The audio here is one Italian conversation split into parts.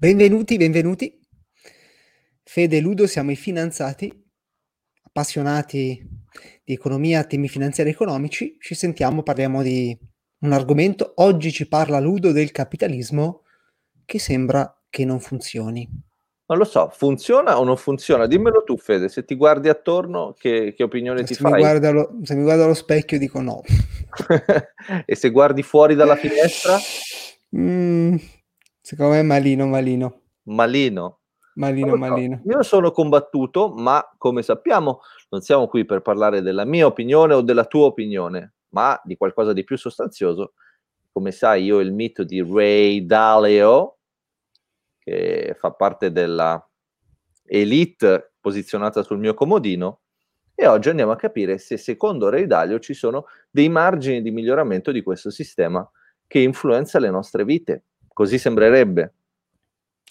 Benvenuti, benvenuti. Fede e Ludo siamo i finanziati, appassionati di economia, temi finanziari e economici. Ci sentiamo, parliamo di un argomento. Oggi ci parla Ludo del capitalismo che sembra che non funzioni. Non lo so, funziona o non funziona? Dimmelo tu, Fede, se ti guardi attorno, che, che opinione se ti fai? Lo, se mi guardo allo specchio dico no. e se guardi fuori dalla finestra? Mm, secondo me malino, malino. Malino? Malino, malino. Io sono combattuto, ma come sappiamo non siamo qui per parlare della mia opinione o della tua opinione, ma di qualcosa di più sostanzioso. Come sai, io il mito di Ray Dalio, che fa parte della elite posizionata sul mio comodino, e oggi andiamo a capire se secondo Ray Dalio ci sono dei margini di miglioramento di questo sistema che influenza le nostre vite. Così sembrerebbe.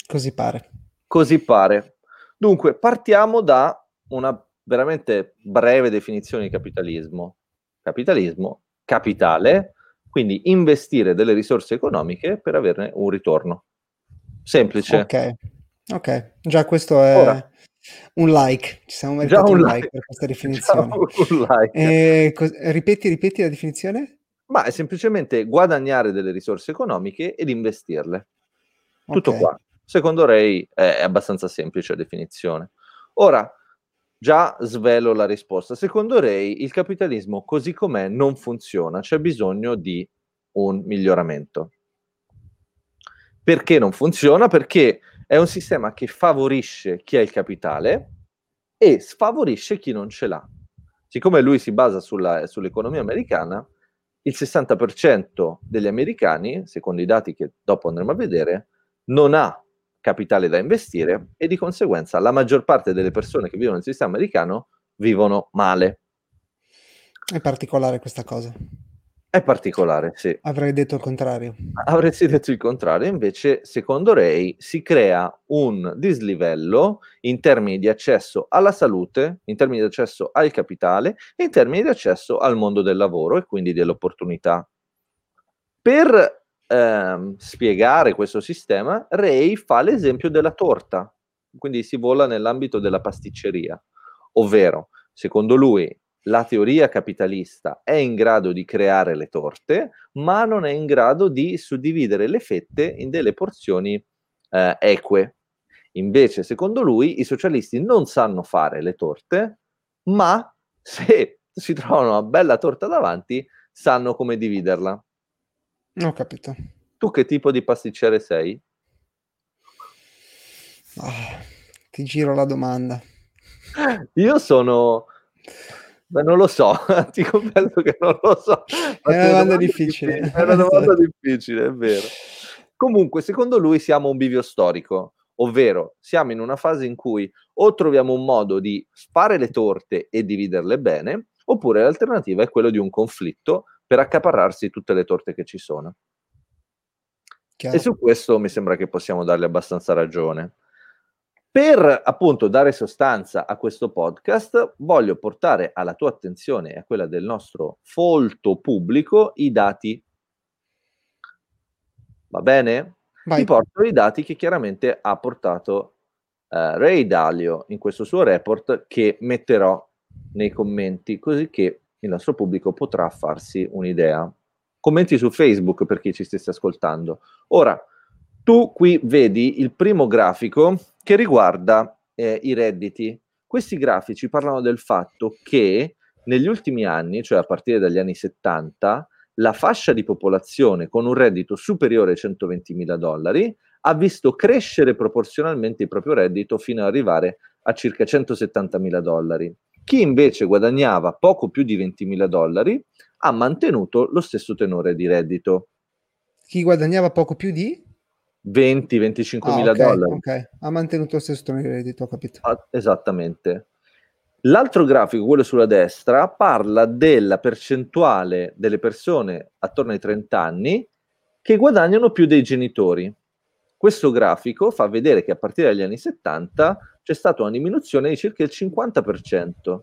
Così pare. Così pare. Dunque, partiamo da una veramente breve definizione di capitalismo. Capitalismo, capitale, quindi investire delle risorse economiche per averne un ritorno. Semplice. Ok, ok. Già questo è Ora, un like. Ci siamo meritati un, like. per questa definizione. like. Eh, co- ripeti, ripeti la definizione? Ma è semplicemente guadagnare delle risorse economiche ed investirle. Tutto okay. qua. Secondo Ray è abbastanza semplice la definizione. Ora, già svelo la risposta. Secondo Ray il capitalismo così com'è non funziona, c'è bisogno di un miglioramento. Perché non funziona? Perché è un sistema che favorisce chi ha il capitale e sfavorisce chi non ce l'ha. Siccome lui si basa sulla, sull'economia americana, il 60% degli americani, secondo i dati che dopo andremo a vedere, non ha capitale da investire e di conseguenza la maggior parte delle persone che vivono nel sistema americano vivono male. È particolare questa cosa. È particolare, sì. Avrei detto il contrario. Avresti detto il contrario, invece, secondo Ray, si crea un dislivello in termini di accesso alla salute, in termini di accesso al capitale e in termini di accesso al mondo del lavoro e quindi delle opportunità. Per ehm, spiegare questo sistema, Ray fa l'esempio della torta, quindi si vola nell'ambito della pasticceria, ovvero, secondo lui, la teoria capitalista è in grado di creare le torte, ma non è in grado di suddividere le fette in delle porzioni eh, eque. Invece, secondo lui, i socialisti non sanno fare le torte, ma se si trovano una bella torta davanti, sanno come dividerla. Ho capito. Tu che tipo di pasticcere sei? Oh, ti giro la domanda. Io sono Beh, non lo so, ti confesso che non lo so. È una domanda difficile. difficile. È una domanda difficile, è vero. Comunque, secondo lui siamo un bivio storico, ovvero siamo in una fase in cui o troviamo un modo di fare le torte e dividerle bene, oppure l'alternativa è quello di un conflitto per accaparrarsi tutte le torte che ci sono. Chiaro. E su questo mi sembra che possiamo dargli abbastanza ragione. Per appunto dare sostanza a questo podcast, voglio portare alla tua attenzione e a quella del nostro folto pubblico i dati. Va bene? Vai. Ti porto i dati che chiaramente ha portato uh, Ray Dalio in questo suo report che metterò nei commenti, così che il nostro pubblico potrà farsi un'idea. Commenti su Facebook per chi ci stesse ascoltando. Ora, tu qui vedi il primo grafico che riguarda eh, i redditi. Questi grafici parlano del fatto che negli ultimi anni, cioè a partire dagli anni 70, la fascia di popolazione con un reddito superiore ai 120 mila dollari ha visto crescere proporzionalmente il proprio reddito fino ad arrivare a circa 170 mila dollari. Chi invece guadagnava poco più di 20 mila dollari ha mantenuto lo stesso tenore di reddito. Chi guadagnava poco più di? 20-25 ah, mila okay, dollari. Ok, ha mantenuto lo stesso tono di reddito, ho capito. Ah, esattamente. L'altro grafico, quello sulla destra, parla della percentuale delle persone attorno ai 30 anni che guadagnano più dei genitori. Questo grafico fa vedere che a partire dagli anni 70 c'è stata una diminuzione di circa il 50%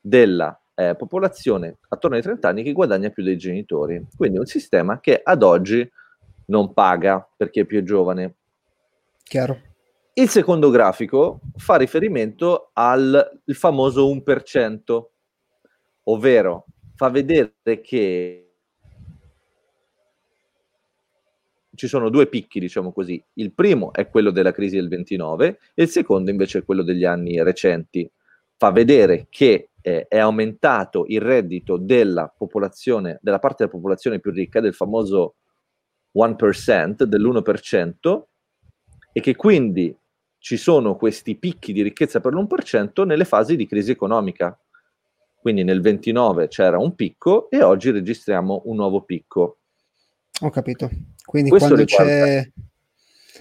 della eh, popolazione attorno ai 30 anni che guadagna più dei genitori. Quindi un sistema che ad oggi non paga per chi è più giovane. Chiaro. Il secondo grafico fa riferimento al famoso 1%, ovvero fa vedere che ci sono due picchi, diciamo così. Il primo è quello della crisi del 29 e il secondo invece è quello degli anni recenti. Fa vedere che eh, è aumentato il reddito della popolazione, della parte della popolazione più ricca, del famoso 1%, dell'1%, e che quindi ci sono questi picchi di ricchezza per l'1% nelle fasi di crisi economica. Quindi nel 29 c'era un picco e oggi registriamo un nuovo picco. Ho capito. Quindi quando c'è,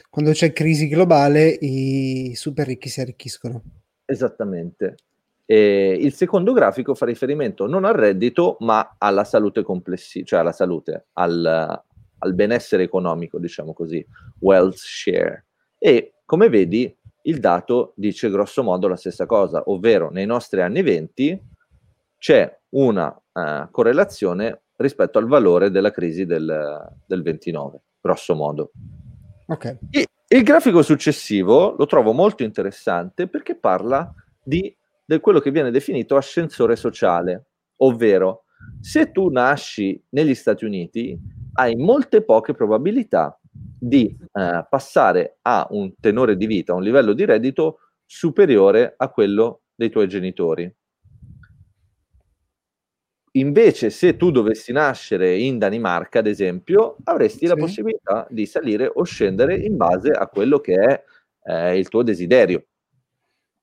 quando c'è crisi globale i super ricchi si arricchiscono. Esattamente. E il secondo grafico fa riferimento non al reddito, ma alla salute complessiva, cioè alla salute, al, al benessere economico, diciamo così, wealth share. E come vedi, il dato dice grosso modo la stessa cosa, ovvero nei nostri anni 20 c'è una uh, correlazione rispetto al valore della crisi del, del 29, grosso modo. Okay. Il, grafico successivo lo trovo molto interessante perché parla di di quello che viene definito ascensore sociale, ovvero se tu nasci negli Stati Uniti hai molte poche probabilità di eh, passare a un tenore di vita, a un livello di reddito superiore a quello dei tuoi genitori. Invece, se tu dovessi nascere in Danimarca, ad esempio, avresti sì. la possibilità di salire o scendere in base a quello che è eh, il tuo desiderio.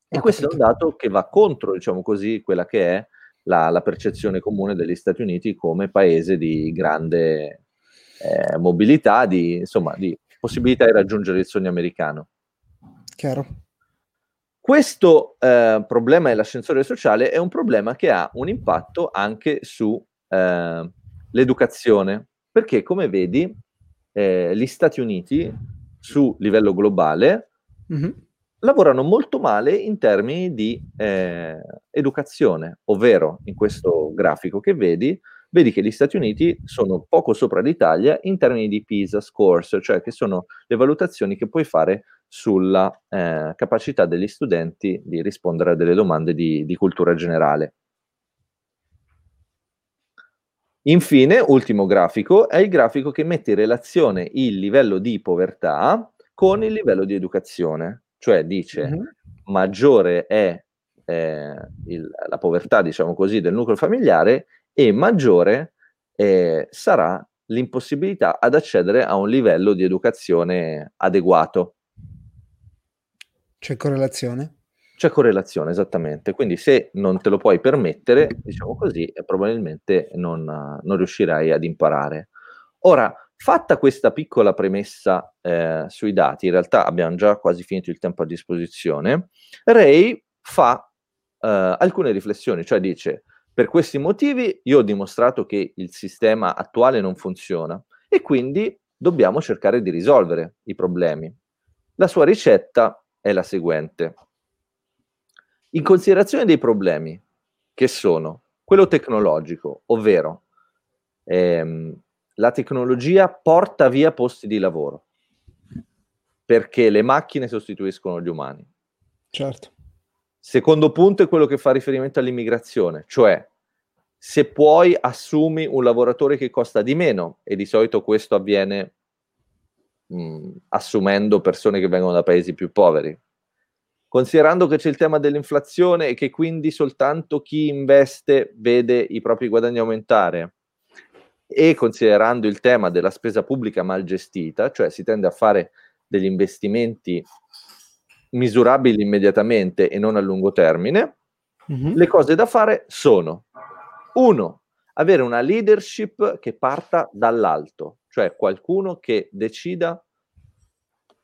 E questo è un dato che va contro, diciamo così, quella che è la, la percezione comune degli Stati Uniti come paese di grande eh, mobilità, di, insomma, di possibilità di raggiungere il sogno americano. Chiaro. Questo eh, problema dell'ascensore sociale è un problema che ha un impatto anche sull'educazione, eh, perché come vedi eh, gli Stati Uniti su livello globale mm-hmm lavorano molto male in termini di eh, educazione, ovvero in questo grafico che vedi, vedi che gli Stati Uniti sono poco sopra l'Italia in termini di PISA scores, cioè che sono le valutazioni che puoi fare sulla eh, capacità degli studenti di rispondere a delle domande di, di cultura generale. Infine, ultimo grafico, è il grafico che mette in relazione il livello di povertà con il livello di educazione cioè dice mm-hmm. maggiore è eh, il, la povertà, diciamo così, del nucleo familiare e maggiore eh, sarà l'impossibilità ad accedere a un livello di educazione adeguato. C'è correlazione? C'è correlazione, esattamente. Quindi se non te lo puoi permettere, diciamo così, eh, probabilmente non, non riuscirai ad imparare. Ora, Fatta questa piccola premessa eh, sui dati, in realtà abbiamo già quasi finito il tempo a disposizione, Ray fa eh, alcune riflessioni, cioè dice, per questi motivi io ho dimostrato che il sistema attuale non funziona e quindi dobbiamo cercare di risolvere i problemi. La sua ricetta è la seguente. In considerazione dei problemi, che sono quello tecnologico, ovvero ehm, la tecnologia porta via posti di lavoro perché le macchine sostituiscono gli umani. Certo. Secondo punto è quello che fa riferimento all'immigrazione, cioè se puoi assumi un lavoratore che costa di meno e di solito questo avviene mh, assumendo persone che vengono da paesi più poveri. Considerando che c'è il tema dell'inflazione e che quindi soltanto chi investe vede i propri guadagni aumentare, e considerando il tema della spesa pubblica mal gestita, cioè si tende a fare degli investimenti misurabili immediatamente e non a lungo termine, mm-hmm. le cose da fare sono, uno, avere una leadership che parta dall'alto, cioè qualcuno che decida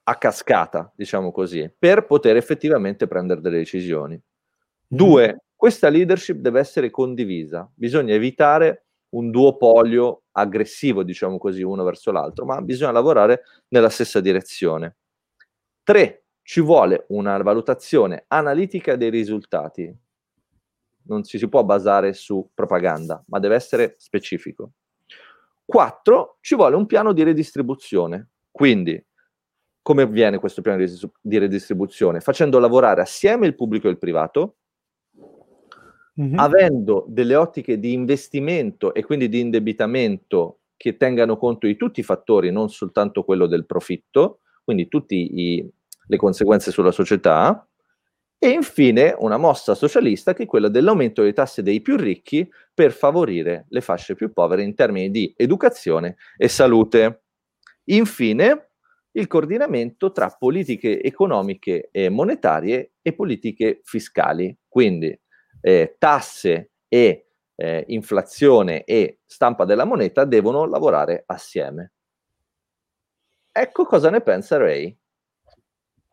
a cascata, diciamo così, per poter effettivamente prendere delle decisioni. Due, questa leadership deve essere condivisa, bisogna evitare un duopolio aggressivo, diciamo così, uno verso l'altro, ma bisogna lavorare nella stessa direzione. Tre, ci vuole una valutazione analitica dei risultati. Non ci si può basare su propaganda, ma deve essere specifico. Quattro, ci vuole un piano di redistribuzione. Quindi come avviene questo piano di redistribuzione? Facendo lavorare assieme il pubblico e il privato, mm-hmm. avendo delle ottiche di investimento e quindi di indebitamento che tengano conto di tutti i fattori, non soltanto quello del profitto, quindi tutte le conseguenze sulla società, e infine una mossa socialista che è quella dell'aumento delle tasse dei più ricchi per favorire le fasce più povere in termini di educazione e salute. Infine, il coordinamento tra politiche economiche e monetarie e politiche fiscali, quindi eh, tasse e eh, inflazione e stampa della moneta devono lavorare assieme. Ecco cosa ne pensa Ray.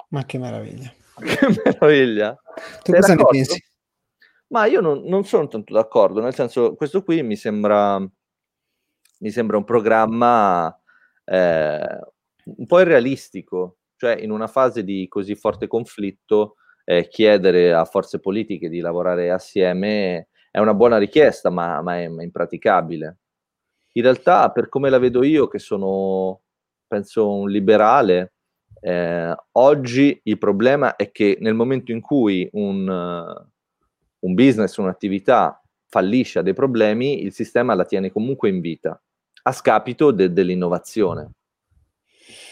Ma che meraviglia. Che meraviglia. Tu Sei cosa d'accordo? ne pensi? Ma io non, non, sono tanto d'accordo, nel senso, questo qui mi sembra, mi sembra un programma eh, un po' irrealistico, cioè in una fase di così forte conflitto eh, chiedere a forze politiche di lavorare assieme è una buona richiesta, ma, ma, è, ma, è, impraticabile. In realtà, per come la vedo io, che sono, penso, un liberale, eh, oggi il problema è che nel momento in cui un, un business, un'attività fallisce, ha dei problemi, il sistema la tiene comunque in vita, a scapito de- dell'innovazione.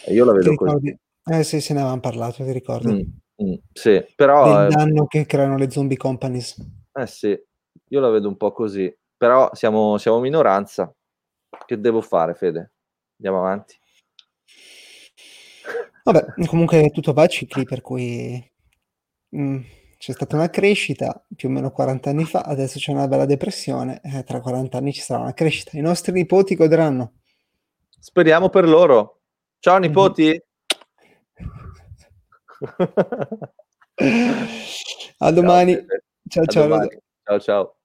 E io la vedo così. Eh sì, se ne avevamo parlato, ti ricordo. Mm, mm, sì, però... Del danno che creano le zombie companies. Eh sì, io la vedo un po' così. Però siamo, siamo minoranza. Che devo fare, Fede? Andiamo avanti. Vabbè, comunque tutto va a cicli, per cui mh, mm, c'è stata una crescita più o meno 40 anni fa, adesso c'è una bella depressione, eh, tra 40 anni ci sarà una crescita. I nostri nipoti godranno. Speriamo per loro. Ciao mhm. nipoti. a domani. Ciao ciao. Ciao ciao.